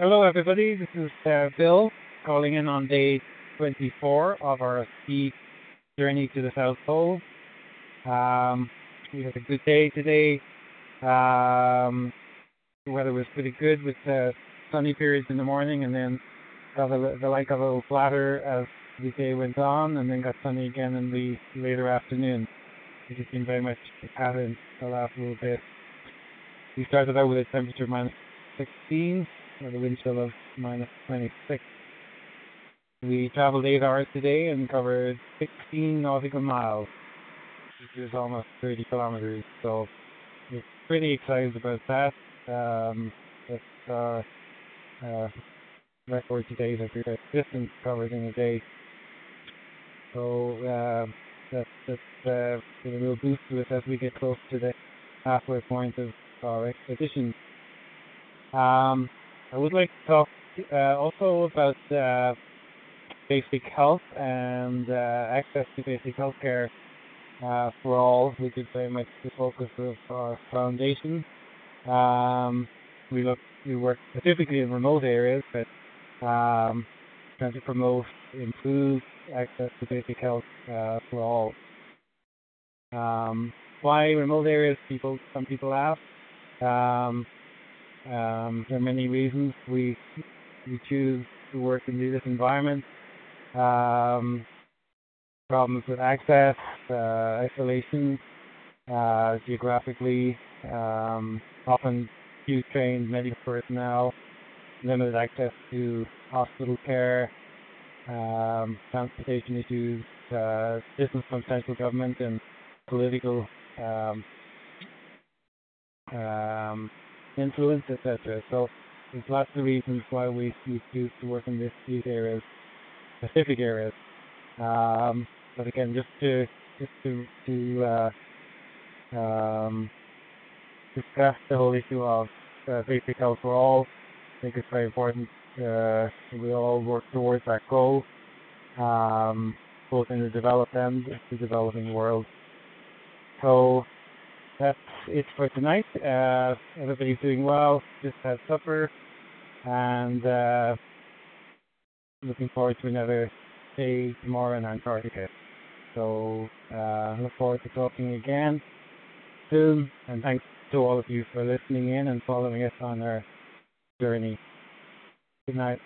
Hello, everybody. This is uh, Bill calling in on day 24 of our ski journey to the South Pole. Um, we had a good day today. Um, the weather was pretty good with uh, sunny periods in the morning and then got a, the light got a little flatter as the day went on and then got sunny again in the later afternoon. It has been very much a pattern the last little bit. We started out with a temperature of minus 16 with a wind chill of minus 26. We traveled 8 hours today and covered 16 nautical miles, which is almost 30 kilometers. So we're pretty excited about that. Um, it's our uh, record today that we got distance covered in a day. So uh, that's, that's uh, a real boost to us as we get close to the halfway point of our expedition. Um, I would like to talk uh, also about uh, basic health and uh, access to basic health care uh, for all, which is very much the focus of our foundation. Um, we look, we work specifically in remote areas, but um, trying to promote improved access to basic health uh, for all. Um, why remote areas? People, some people ask. Um, um, are many reasons we we choose to work in this environment. Um, problems with access, uh, isolation, uh, geographically, um, often few trained medical personnel, limited access to hospital care, um, transportation issues, uh, distance from central government, and political um, um, influence, etc. So there's lots of reasons why we, choose to work in this, these areas, specific areas. Um, but again, just to just to to uh, um, discuss the whole issue of uh, basic health for all, I think it's very important. Uh, we all work towards that goal, um, both in the developed and the developing world. So that's it for tonight. Uh, everybody's doing well. Just had supper, and uh, looking forward to another day tomorrow in Antarctica. So uh, look forward to talking again soon. And thanks to all of you for listening in and following us on our journey. Good night.